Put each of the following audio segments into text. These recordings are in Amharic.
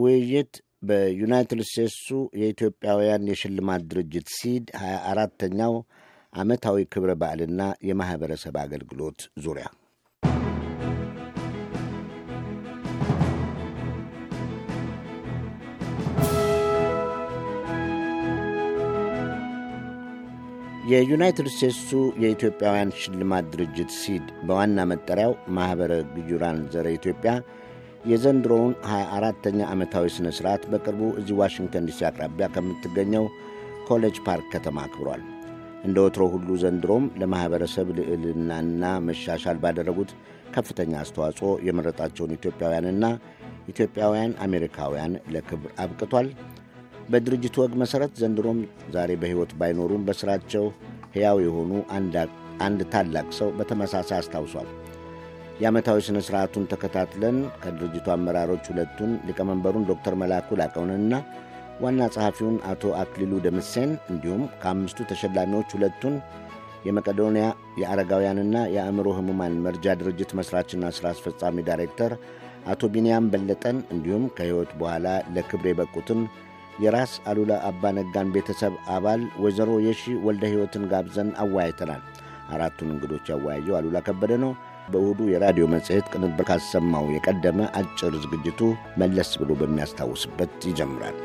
ውይይት በዩናይትድ ስቴትሱ የኢትዮጵያውያን የሽልማት ድርጅት ሲድ ሀያ አራተኛው ዓመታዊ ክብረ በዓልና የማኅበረሰብ አገልግሎት ዙሪያ። የዩናይትድ ስቴትሱ የኢትዮጵያውያን ሽልማት ድርጅት ሲድ በዋና መጠሪያው ማኅበረ ግዩራን ዘረ ኢትዮጵያ የዘንድሮውን 24ተኛ ዓመታዊ ሥነ ሥርዓት በቅርቡ እዚህ ዋሽንግተን ዲሲ አቅራቢያ ከምትገኘው ኮሌጅ ፓርክ ከተማ አክብሯል። እንደ ወትሮ ሁሉ ዘንድሮም ለማኅበረሰብ ልዕልናና መሻሻል ባደረጉት ከፍተኛ አስተዋጽኦ የመረጣቸውን ኢትዮጵያውያንና ኢትዮጵያውያን አሜሪካውያን ለክብር አብቅቷል። በድርጅቱ ወግ መሠረት ዘንድሮም ዛሬ በሕይወት ባይኖሩም በሥራቸው ሕያው የሆኑ አንድ ታላቅ ሰው በተመሳሳይ አስታውሷል። የዓመታዊ ሥነ ሥርዓቱን ተከታትለን ከድርጅቱ አመራሮች ሁለቱን ሊቀመንበሩን ዶክተር መላኩ ላቀውንና ዋና ጸሐፊውን አቶ አክሊሉ ደምሴን እንዲሁም ከአምስቱ ተሸላሚዎች ሁለቱን የመቄዶንያ የአረጋውያንና የአእምሮ ሕሙማን መርጃ ድርጅት መሥራችና ሥራ አስፈጻሚ ዳይሬክተር አቶ ቢንያም በለጠን እንዲሁም ከሕይወት በኋላ ለክብር የበቁትን የራስ አሉላ አባ ነጋን ቤተሰብ አባል ወይዘሮ የሺ ወልደ ሕይወትን ጋብዘን አወያይተናል። አራቱን እንግዶች ያወያየው አሉላ ከበደ ነው። በእሁዱ የራዲዮ መጽሔት ቅንብር ካሰማው የቀደመ አጭር ዝግጅቱ መለስ ብሎ በሚያስታውስበት ይጀምራል።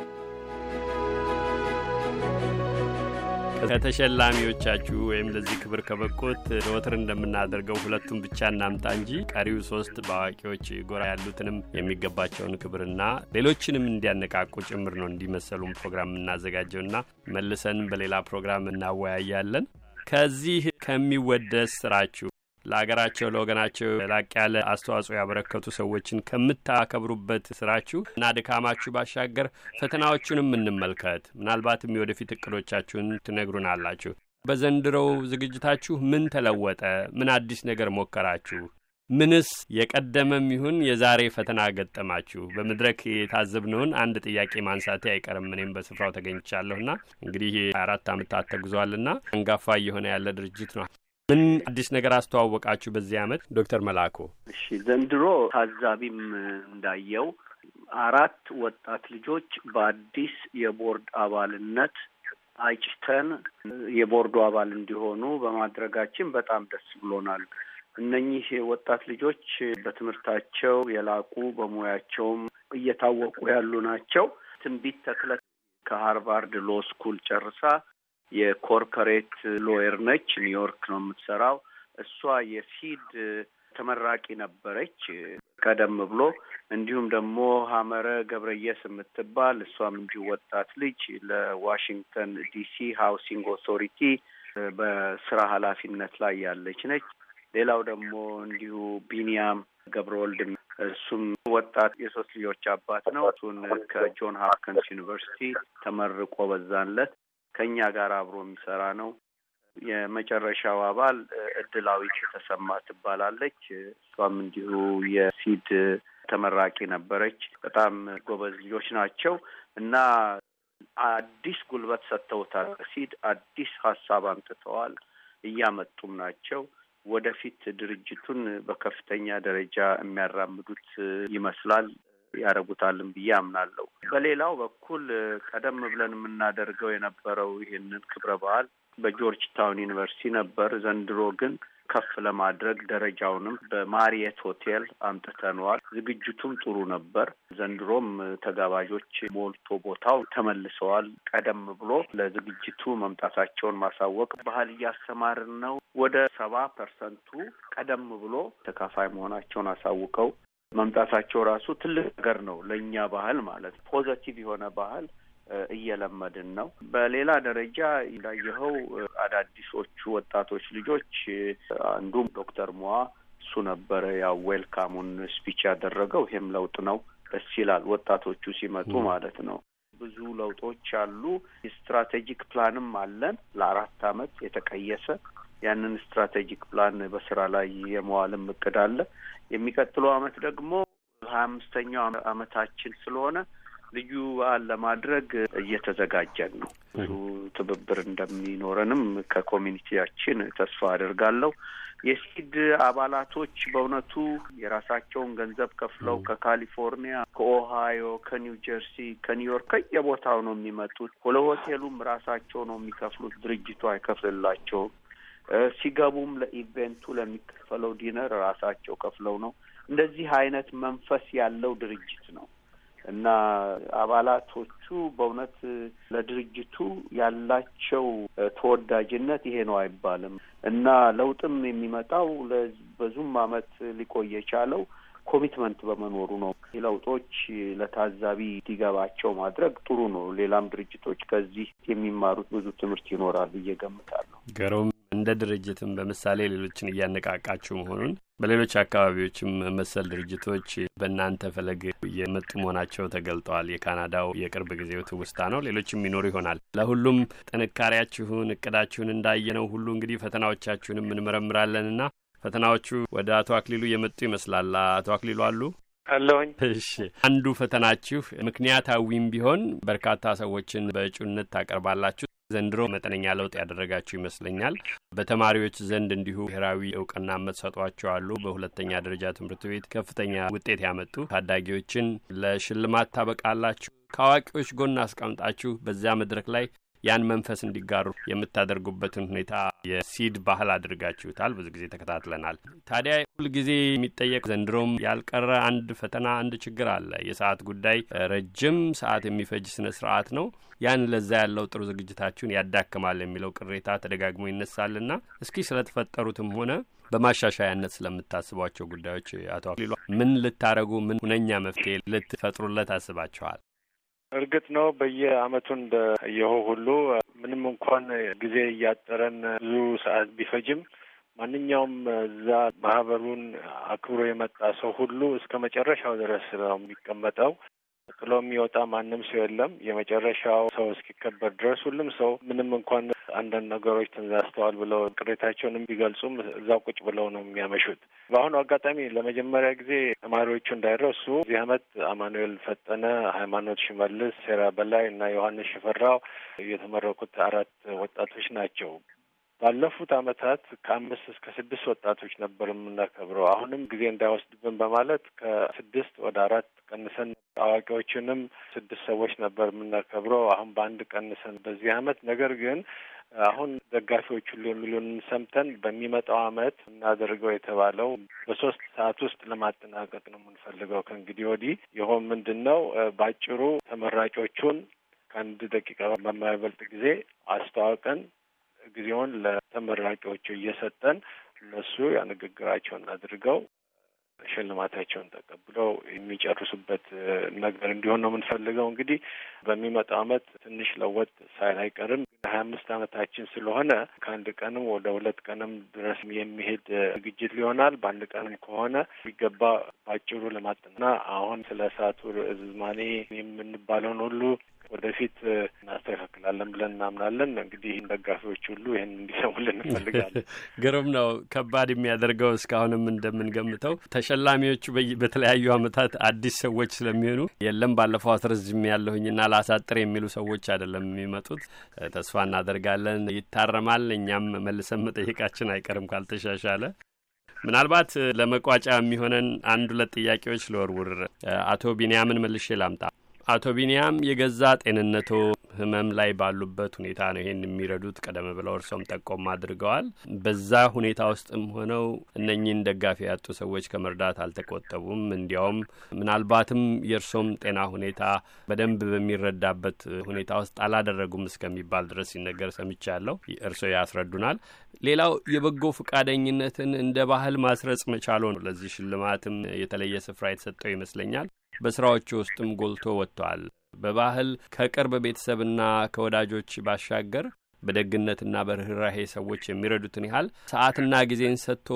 ከተሸላሚዎቻችሁ ወይም ለዚህ ክብር ከበቁት ዘወትር እንደምናደርገው ሁለቱን ብቻ እናምጣ እንጂ ቀሪው ሶስት በአዋቂዎች ጎራ ያሉትንም የሚገባቸውን ክብርና ሌሎችንም እንዲያነቃቁ ጭምር ነው እንዲመሰሉም ፕሮግራም የምናዘጋጀውና መልሰን በሌላ ፕሮግራም እናወያያለን። ከዚህ ከሚወደስ ስራችሁ ለሀገራቸው ለወገናቸው ላቅ ያለ አስተዋጽኦ ያበረከቱ ሰዎችን ከምታከብሩበት ስራችሁ እና ድካማችሁ ባሻገር ፈተናዎቹንም እንመልከት። ምናልባትም የወደፊት እቅዶቻችሁን ትነግሩን አላችሁ። በዘንድሮው ዝግጅታችሁ ምን ተለወጠ? ምን አዲስ ነገር ሞከራችሁ? ምንስ የቀደመም ይሁን የዛሬ ፈተና ገጠማችሁ? በመድረክ የታዘብነውን አንድ ጥያቄ ማንሳቴ አይቀርም። እኔም በስፍራው ተገኝቻለሁና እንግዲህ አራት ዓመታት ተጉዟልና አንጋፋ እየሆነ ያለ ድርጅት ነው። ምን አዲስ ነገር አስተዋወቃችሁ በዚህ ዓመት ዶክተር መላኩ? እሺ ዘንድሮ ታዛቢም እንዳየው አራት ወጣት ልጆች በአዲስ የቦርድ አባልነት አጭተን የቦርዱ አባል እንዲሆኑ በማድረጋችን በጣም ደስ ብሎናል። እነኚህ ወጣት ልጆች በትምህርታቸው የላቁ በሙያቸውም እየታወቁ ያሉ ናቸው። ትንቢት ተክለ ከሃርቫርድ Law School ጨርሳ የ corporate lawyer ነች። ኒውዮርክ ነው የምትሰራው። እሷ የ SEED ተመራቂ ነበረች ቀደም ብሎ። እንዲሁም ደግሞ ሀመረ ገብረየስ የምትባል እሷም እንዲሁ ወጣት ልጅ ለዋሽንግተን ዲሲ Housing Authority በስራ ኃላፊነት ላይ ያለች ነች። ሌላው ደግሞ እንዲሁ ቢኒያም ገብረወልድ እሱም ወጣት የሶስት ልጆች አባት ነው። እሱን ከጆን ሀፕከንስ ዩኒቨርሲቲ ተመርቆ በዛንለት ከእኛ ጋር አብሮ የሚሰራ ነው። የመጨረሻው አባል እድላዊት ተሰማ ትባላለች። እሷም እንዲሁ የ SEED ተመራቂ ነበረች። በጣም ጎበዝ ልጆች ናቸው እና አዲስ ጉልበት ሰጥተውታል። SEED አዲስ ሀሳብ አምጥተዋል፣ እያመጡም ናቸው። ወደፊት ድርጅቱን በከፍተኛ ደረጃ የሚያራምዱት ይመስላል ያደረጉታልን ብዬ አምናለሁ። በሌላው በኩል ቀደም ብለን የምናደርገው የነበረው ይህንን ክብረ በዓል በጆርጅ ታውን ዩኒቨርሲቲ ነበር። ዘንድሮ ግን ከፍ ለማድረግ ደረጃውንም በማሪየት ሆቴል አምጥተነዋል። ዝግጅቱም ጥሩ ነበር። ዘንድሮም ተጋባዦች ሞልቶ ቦታው ተመልሰዋል። ቀደም ብሎ ለዝግጅቱ መምጣታቸውን ማሳወቅ ባህል እያስተማርን ነው። ወደ ሰባ percent ኡ ቀደም ብሎ ተካፋይ መሆናቸውን አሳውቀው መምጣታቸው ራሱ ትልቅ ነገር ነው ለእኛ ባህል ማለት positive የሆነ ባህል እየለመድን ነው። በሌላ ደረጃ እንዳየኸው አዳዲሶቹ ወጣቶች ልጆች አንዱም ዶክተር ሞዋ እሱ ነበረ ያው welcome ኡን speech ያደረገው። ይሄም ለውጥ ነው። ደስ ይላል ወጣቶቹ ሲመጡ ማለት ነው። ብዙ ለውጦች አሉ። strategic plan ም አለን ለአራት አመት የተቀየሰ ያንን strategic plan በስራ ላይ የመዋልም እቅድ አለ። የሚቀጥለው አመት ደግሞ ሀያ አምስተኛው አመታችን ስለሆነ ልዩ በዓል ለማድረግ እየተዘጋጀን ነው። ብዙ ትብብር እንደሚኖረንም ከ community ያችን ተስፋ አድርጋለሁ። የ SEED አባላቶች በእውነቱ የራሳቸውን ገንዘብ ከፍለው ከካሊፎርኒያ፣ ከኦሃዮ፣ ከኒው ጀርሲ፣ ከኒውዮርክ ከየቦታው ነው የሚመጡት። ለሆቴሉም ራሳቸው ነው የሚከፍሉት። ድርጅቱ አይከፍልላቸውም። ሲገቡም ለኢቬንቱ ለሚከፈለው ዲነር ራሳቸው ከፍለው ነው። እንደዚህ አይነት መንፈስ ያለው ድርጅት ነው እና አባላቶቹ በእውነት ለድርጅቱ ያላቸው ተወዳጅነት ይሄ ነው አይባልም እና ለውጥም የሚመጣው በዙም አመት ሊቆይ የቻለው commitment በመኖሩ ነው። ለውጦች ለታዛቢ እንዲገባቸው ማድረግ ጥሩ ነው። ሌላም ድርጅቶች ከዚህ የሚማሩት ብዙ ትምህርት ይኖራል ብዬ ገምታለሁ። ገሮም እንደ ድርጅትም በምሳሌ ሌሎችን እያነቃቃችሁ መሆኑን በሌሎች አካባቢዎችም መሰል ድርጅቶች በእናንተ ፈለግ የመጡ መሆናቸው ተገልጠዋል። የካናዳው የቅርብ ጊዜው ትውስታ ነው። ሌሎችም ይኖሩ ይሆናል። ለሁሉም ጥንካሬያችሁን፣ እቅዳችሁን እንዳየነው ሁሉ እንግዲህ ፈተናዎቻችሁንም እንመረምራለንና ፈተናዎቹ ወደ አቶ አክሊሉ የመጡ ይመስላል። አቶ አክሊሉ አሉ አለሁኝ። እሺ፣ አንዱ ፈተናችሁ ምክንያታዊም ቢሆን በርካታ ሰዎችን በእጩነት ታቀርባላችሁ። ዘንድሮ መጠነኛ ለውጥ ያደረጋችሁ ይመስለኛል። በተማሪዎች ዘንድ እንዲሁ ብሔራዊ እውቅና የምትሰጧቸው አሉ። በሁለተኛ ደረጃ ትምህርት ቤት ከፍተኛ ውጤት ያመጡ ታዳጊዎችን ለሽልማት ታበቃላችሁ። ከአዋቂዎች ጎን አስቀምጣችሁ በዚያ መድረክ ላይ ያን መንፈስ እንዲጋሩ የምታደርጉበትን ሁኔታ የሲድ ባህል አድርጋችሁታል። ብዙ ጊዜ ተከታትለናል። ታዲያ ሁልጊዜ የሚጠየቅ ዘንድሮም ያልቀረ አንድ ፈተና፣ አንድ ችግር አለ። የሰዓት ጉዳይ ረጅም ሰዓት የሚፈጅ ስነ ስርዓት ነው። ያን ለዛ ያለው ጥሩ ዝግጅታችሁን ያዳክማል የሚለው ቅሬታ ተደጋግሞ ይነሳልና እስኪ ስለተፈጠሩትም ሆነ በማሻሻያነት ስለምታስቧቸው ጉዳዮች አቶ አክሊሉ ምን ልታረጉ ምን ሁነኛ መፍትሄ ልትፈጥሩለት አስባችኋል? እርግጥ ነው በየአመቱ እንደ ሁሉ ምንም እንኳን ጊዜ እያጠረን ብዙ ሰዓት ቢፈጅም ማንኛውም እዛ ማህበሩን አክብሮ የመጣ ሰው ሁሉ እስከ መጨረሻው ድረስ ነው የሚቀመጠው። ጥሎ የሚወጣ ማንም ሰው የለም። የመጨረሻው ሰው እስኪከበር ድረስ ሁሉም ሰው ምንም እንኳን አንዳንድ ነገሮች ተንዛዝተዋል ብለው ቅሬታቸውንም ቢገልጹም እዛው ቁጭ ብለው ነው የሚያመሹት። በአሁኑ አጋጣሚ ለመጀመሪያ ጊዜ ተማሪዎቹ እንዳይረሱ እዚህ አመት አማኑኤል ፈጠነ፣ ሃይማኖት ሽመልስ፣ ሴራ በላይ እና ዮሐንስ ሽፈራው የተመረቁት አራት ወጣቶች ናቸው። ባለፉት አመታት ከአምስት እስከ ስድስት ወጣቶች ነበር የምናከብረው። አሁንም ጊዜ እንዳይወስድብን በማለት ከስድስት ወደ አራት ቀንሰን አዋቂዎችንም ስድስት ሰዎች ነበር የምናከብረው። አሁን በአንድ ቀንሰን በዚህ አመት ነገር ግን አሁን ደጋፊዎች ሁሉ የሚሉንን ሰምተን በሚመጣው አመት እናደርገው የተባለው በሶስት ሰዓት ውስጥ ለማጠናቀቅ ነው የምንፈልገው። ከእንግዲህ ወዲህ ይኸው ምንድን ነው በአጭሩ ተመራጮቹን ከአንድ ደቂቃ በማይበልጥ ጊዜ አስተዋውቀን ጊዜውን ለተመራቂዎቹ እየሰጠን እነሱ ያንግግራቸውን አድርገው ሽልማታቸውን ተቀብለው የሚጨርሱበት ነገር እንዲሆን ነው የምንፈልገው። እንግዲህ በሚመጣው አመት ትንሽ ለወጥ ሳይል አይቀርም። ሀያ አምስት አመታችን ስለሆነ ከአንድ ቀንም ወደ ሁለት ቀንም ድረስ የሚሄድ ዝግጅት ሊሆናል። በአንድ ቀንም ከሆነ ቢገባ ባጭሩ ለማጥና አሁን ስለ እሳቱ ርዝማኔ የምንባለውን ሁሉ ወደፊት እናስተካክላለን ብለን እናምናለን። እንግዲህ ደጋፊዎች ሁሉ ይህን እንዲሰሙልን እንፈልጋለን። ግሩም ነው። ከባድ የሚያደርገው እስካሁንም እንደምንገምተው ተሸላሚዎቹ በተለያዩ አመታት አዲስ ሰዎች ስለሚሆኑ የለም ባለፈው አስረዝም ያለሁኝና ላሳጥር የሚሉ ሰዎች አይደለም የሚመጡት። ተስፋ እናደርጋለን ይታረማል። እኛም መልሰን መጠየቃችን አይቀርም ካልተሻሻለ። ምናልባት ለመቋጫ የሚሆነን አንድ ሁለት ጥያቄዎች ልወርውር። አቶ ቢንያምን መልሼ ላምጣ። አቶ ቢንያም የገዛ ጤንነቶ ህመም ላይ ባሉበት ሁኔታ ነው ይሄን የሚረዱት። ቀደም ብለው እርሶም ጠቆም አድርገዋል። በዛ ሁኔታ ውስጥም ሆነው እነኚህን ደጋፊ ያጡ ሰዎች ከመርዳት አልተቆጠቡም። እንዲያውም ምናልባትም የእርሶም ጤና ሁኔታ በደንብ በሚረዳበት ሁኔታ ውስጥ አላደረጉም እስከሚባል ድረስ ሲነገር ሰምቻለሁ። እርሶ ያስረዱናል። ሌላው የበጎ ፈቃደኝነትን እንደ ባህል ማስረጽ መቻሎ ነው። ለዚህ ሽልማትም የተለየ ስፍራ የተሰጠው ይመስለኛል። በስራዎቹ ውስጥም ጎልቶ ወጥቷል። በባህል ከቅርብ ቤተሰብና ከወዳጆች ባሻገር በደግነትና በርኅራሄ ሰዎች የሚረዱትን ያህል ሰዓትና ጊዜን ሰጥቶ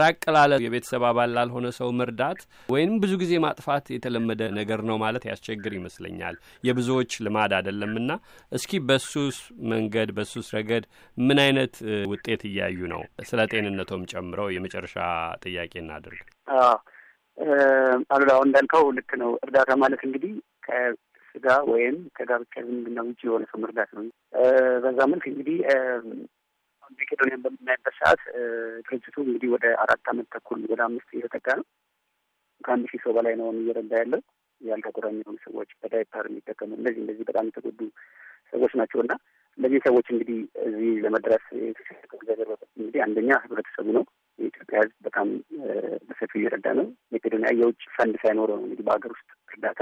ራቅ ላለ የቤተሰብ አባል ላልሆነ ሰው መርዳት ወይም ብዙ ጊዜ ማጥፋት የተለመደ ነገር ነው ማለት ያስቸግር ይመስለኛል። የብዙዎች ልማድ አይደለምና እስኪ በሱስ መንገድ በሱስ ረገድ ምን አይነት ውጤት እያዩ ነው? ስለ ጤንነቶም ጨምረው የመጨረሻ ጥያቄ እናድርግ። አሉላ እንዳልከው ልክ ነው። እርዳታ ማለት እንግዲህ ከስጋ ወይም ከጋብቻ ዝምድና ውጭ የሆነ ሰው መርዳት ነው። በዛ መልክ እንግዲህ መቄዶንያን በምናይበት ሰዓት ድርጅቱ እንግዲህ ወደ አራት አመት ተኩል ወደ አምስት እየተጠጋ ነው። ከአንድ ሺህ ሰው በላይ ነው እየረዳ ያለው ቁራኛ የሆኑ ሰዎች በዳይፐር የሚጠቀሙ እነዚህ እንደዚህ በጣም የተጎዱ ሰዎች ናቸው እና እነዚህ ሰዎች እንግዲህ እዚህ ለመድረስ እግዚአብሔር እንግዲህ አንደኛ ህብረተሰቡ ነው። የኢትዮጵያ ሕዝብ በጣም በሰፊው እየረዳ ነው። መቄዶንያ የውጭ ፈንድ ሳይኖረው ነው እንግዲህ በሀገር ውስጥ እርዳታ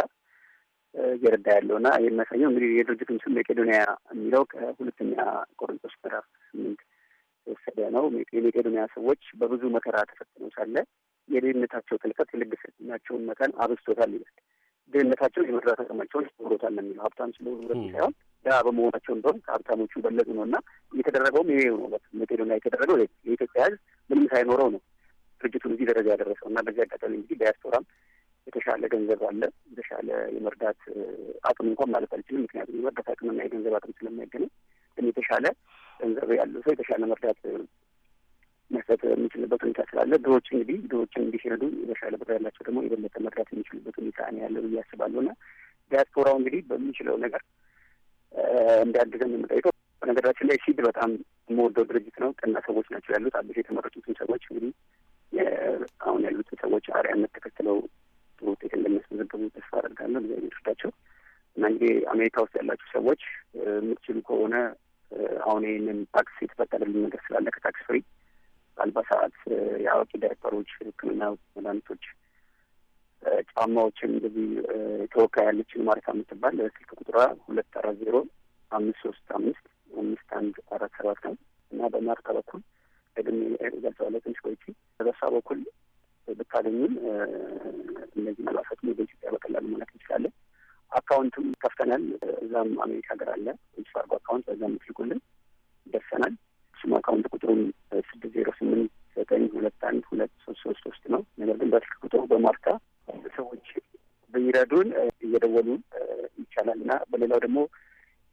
እየረዳ ያለው እና የሚያሳየው እንግዲህ የድርጅቱን ስም መቄዶንያ የሚለው ከሁለተኛ ቆሮንቶስ ምዕራፍ ስምንት የወሰደ ነው። የመቄዶንያ ሰዎች በብዙ መከራ ተፈትነው ሳለ የድህነታቸው ጥልቀት የልግስናቸውን መጠን አብዝቶታል ይላል። ድህነታቸው የመርዳት አቅማቸውን ጨምሮታል ነው የሚለው። ሀብታም ስለሆኑ ሳይሆን ድሀ በመሆናቸው እንደውም ከሀብታሞቹ በለጡ ነው እና እየተደረገውም ይሄ ነው። መቄዶንያ የተደረገው የኢትዮጵያ ሕዝብ ምንም ሳይኖረው ነው ድርጅቱን እዚህ ደረጃ ያደረሰው እና በዚህ አጋጣሚ እንግዲህ ዲያስፖራም የተሻለ ገንዘብ አለ። የተሻለ የመርዳት አቅም እንኳን ማለት አልችልም፣ ምክንያቱም የመርዳት አቅምና የገንዘብ አቅም ስለማይገናኝ፣ ግን የተሻለ ገንዘብ ያለው ሰው የተሻለ መርዳት መስጠት የሚችልበት ሁኔታ ስላለ ድሆች እንግዲህ ድሆችን እንዲረዱ የተሻለ ብር ያላቸው ደግሞ የበለጠ መርዳት የሚችሉበት ሁኔታ ነው ያለው ብዬ አስባለሁ እና ዲያስፖራው እንግዲህ በሚችለው ነገር እንዲያግዘን የምጠይቀው በነገራችን ላይ ሲድ በጣም የምወደው ድርጅት ነው። ቀና ሰዎች ናቸው ያሉት። አዲስ የተመረጡትን ሰዎች እንግዲህ አሁን ያሉትን ሰዎች አርአያነት ተከትለው ውጤት እንደሚያስመዘግቡ ተስፋ አደርጋለሁ። እግዚአብሔር ይርዳቸው እና እንግዲህ አሜሪካ ውስጥ ያላችሁ ሰዎች የምትችሉ ከሆነ አሁን ይህንን ታክስ የተፈቀደልን ነገር ስላለ ከታክስ ፍሪ አልባሳት፣ የአዋቂ ዳይፐሮች፣ ሕክምና መድኃኒቶች፣ ጫማዎችን እንደዚህ ተወካይ ያለችን ማረታ የምትባል ስልክ ቁጥሯ ሁለት አራት ዜሮ አምስት ሶስት አምስት አምስት አንድ አራት ሰባት ነው እና በማርታ በኩል ደግሜ ገልጸዋለሁ። ትንሽ ቆይቼ በበሳ በኩል ብታገኙን እነዚህ አልባሳት በኢትዮጵያ በቀላሉ መላክ እንችላለን። አካውንትም ከፍተናል። እዛም አሜሪካ ሀገር ዌልስ ፋርጎ አካውንት በዛ የምትልኩልን ደርሰናል። እሱም አካውንት ቁጥሩም ስድስት ዜሮ ስምንት ዘጠኝ ሁለት አንድ ሁለት ሶስት ሶስት ሶስት ነው። ነገር ግን በስልክ ቁጥሩ በማርታ ሰዎች ቢረዱን እየደወሉ ይቻላል እና በሌላው ደግሞ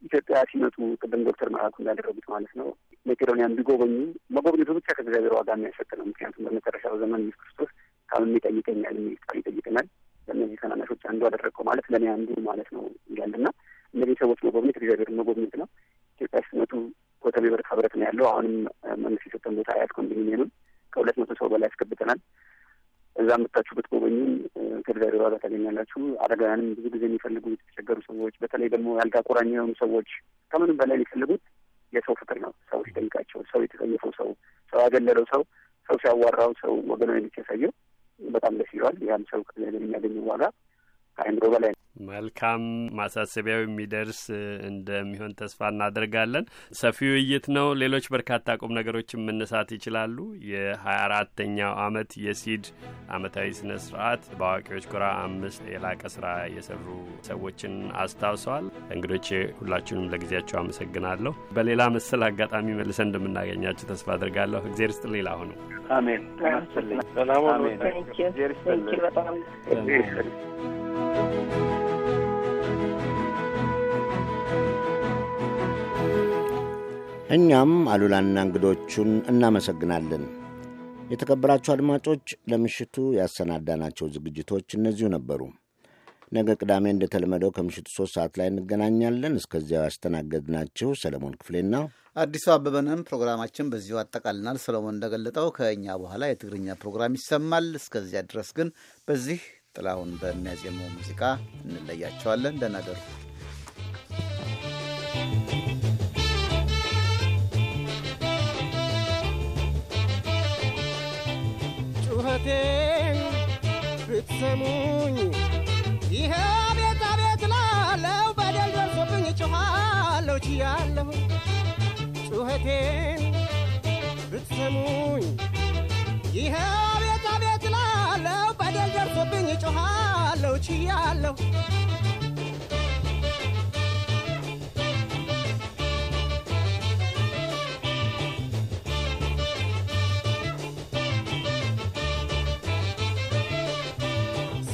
ኢትዮጵያ ሲመጡ ቅድም ዶክተር መላኩ እንዳደረጉት ማለት ነው መቄዶንያን ቢጎበኙ መጎብኘቱ ብቻ ከእግዚአብሔር ዋጋ የሚያሰጥ ነው። ምክንያቱም በመጨረሻው ዘመን ኢየሱስ ክርስቶስ ካምን ይጠይቀኛል የሚል ቃል ይጠይቀናል። ለእነዚህ ታናናሾች አንዱ አደረግከው ማለት ለእኔ አንዱ ማለት ነው ይላል እና እነዚህ ሰዎች መጎብኘት እግዚአብሔርን መጎብኘት ነው። ኢትዮጵያ ሲመጡ ኮተቤ በረካ ብረት ነው ያለው። አሁንም መንግስት የሰጠን ቦታ አያት ኮንዶሚኒየምም ከሁለት መቶ ሰው በላይ ያስገብተናል። እዛ መጥታችሁ ብትጎበኙም ከእግዚአብሔር ዋጋ ታገኛላችሁ። አረጋውያንም ብዙ ጊዜ የሚፈልጉ የተቸገሩ ሰዎች፣ በተለይ ደግሞ ያልጋ ቁራኛ የሆኑ ሰዎች ከምንም በላይ የሚፈልጉት የሰው ፍቅር ነው። ሰው ሲጠይቃቸው፣ ሰው የተጸየፈው ሰው፣ ሰው ያገለለው ሰው፣ ሰው ሲያዋራው፣ ሰው ወገናዊ ሲያሳየው በጣም ደስ ይለዋል። ያም ሰው ከእግዚአብሔር የሚያገኘው ዋጋ ከአይምሮ በላይ ነው። መልካም ማሳሰቢያው የሚደርስ እንደሚሆን ተስፋ እናደርጋለን። ሰፊ ውይይት ነው። ሌሎች በርካታ ቁም ነገሮችን መነሳት ይችላሉ። የሀያ አራተኛው አመት የሲድ አመታዊ ስነ ስርዓት በአዋቂዎች ጎራ አምስት የላቀ ስራ የሰሩ ሰዎችን አስታውሰዋል። እንግዶቼ ሁላችሁንም ለጊዜያቸው አመሰግናለሁ። በሌላ መሰል አጋጣሚ መልሰን እንደምናገኛቸው ተስፋ አድርጋለሁ። እግዜር ስጥ ሌላ ሆነው አሜን። እኛም አሉላና እንግዶቹን እናመሰግናለን። የተከበራችሁ አድማጮች ለምሽቱ ያሰናዳናቸው ዝግጅቶች እነዚሁ ነበሩ። ነገ ቅዳሜ እንደተለመደው ከምሽቱ ሶስት ሰዓት ላይ እንገናኛለን። እስከዚያው ያስተናገድናችሁ ሰለሞን ክፍሌና አዲሱ አበበንም ፕሮግራማችን በዚሁ አጠቃልናል። ሰለሞን እንደገለጠው ከእኛ በኋላ የትግርኛ ፕሮግራም ይሰማል። እስከዚያ ድረስ ግን በዚህ ጥላሁን በሚያዜመው ሙዚቃ እንለያቸዋለን። ደህና ደሩ። ጩኸቴን ብትሰሙኝ ይሄ ቤት አቤት ላለው በደል ደርሶብኝ ጮኻለሁ ችያለሁ ጩኸቴን ብትሰሙኝ ይሄ ችያለሁ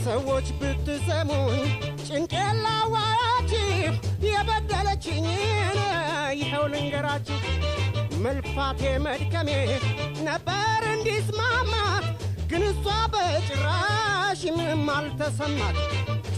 ሰዎች ብትሰሙኝ ጭንቄን ላዋራችሁ የበደለችኝን ይኸው ልንገራችሁ። መልፋቴ መድከሜ ነበር እንዲስማማ ግን እሷ በጭራሽ ምንም አልተሰማት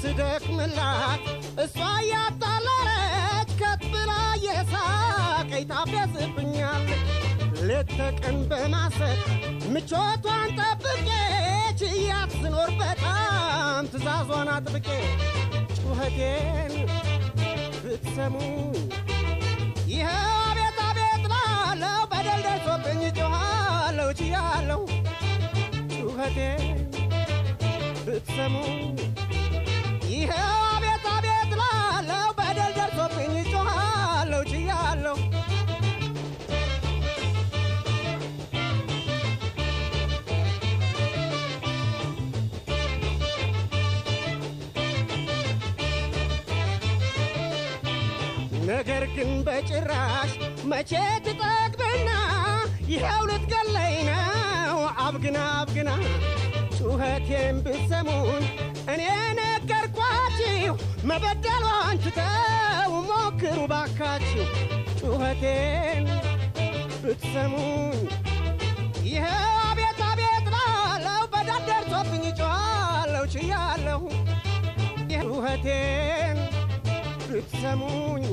ስደክምላት እሷ እያጣለለች ከት ብላ የሳቀኝ ታፌዝብኛለች ሌት ተቀን በማሰብ ምቾቷን ጠብቄ ችያት ስኖር በጣም ትእዛዟን አጥብቄ ጩኸቴን ብትሰሙኝ ይህ አቤት አቤት ላለው በደል ደርሶብኝ ጮኻለሁ ችያለሁ ጩኸቴን ብትሰሙኝ ግን በጭራሽ መቼ ትጠግብና? ይኸው ልትገለኝ ነው። አብግና አብግና ጩኸቴን ብትሰሙን እኔ ነገርኳችሁ። መበደሏን ትተው ሞክሩ ባካችሁ። ጩኸቴን ብትሰሙኝ ይኸው አቤት አቤት ላለው በዳር ደርሶብኝ ጮኻለሁ ችያለሁ። ጩኸቴን ብትሰሙኝ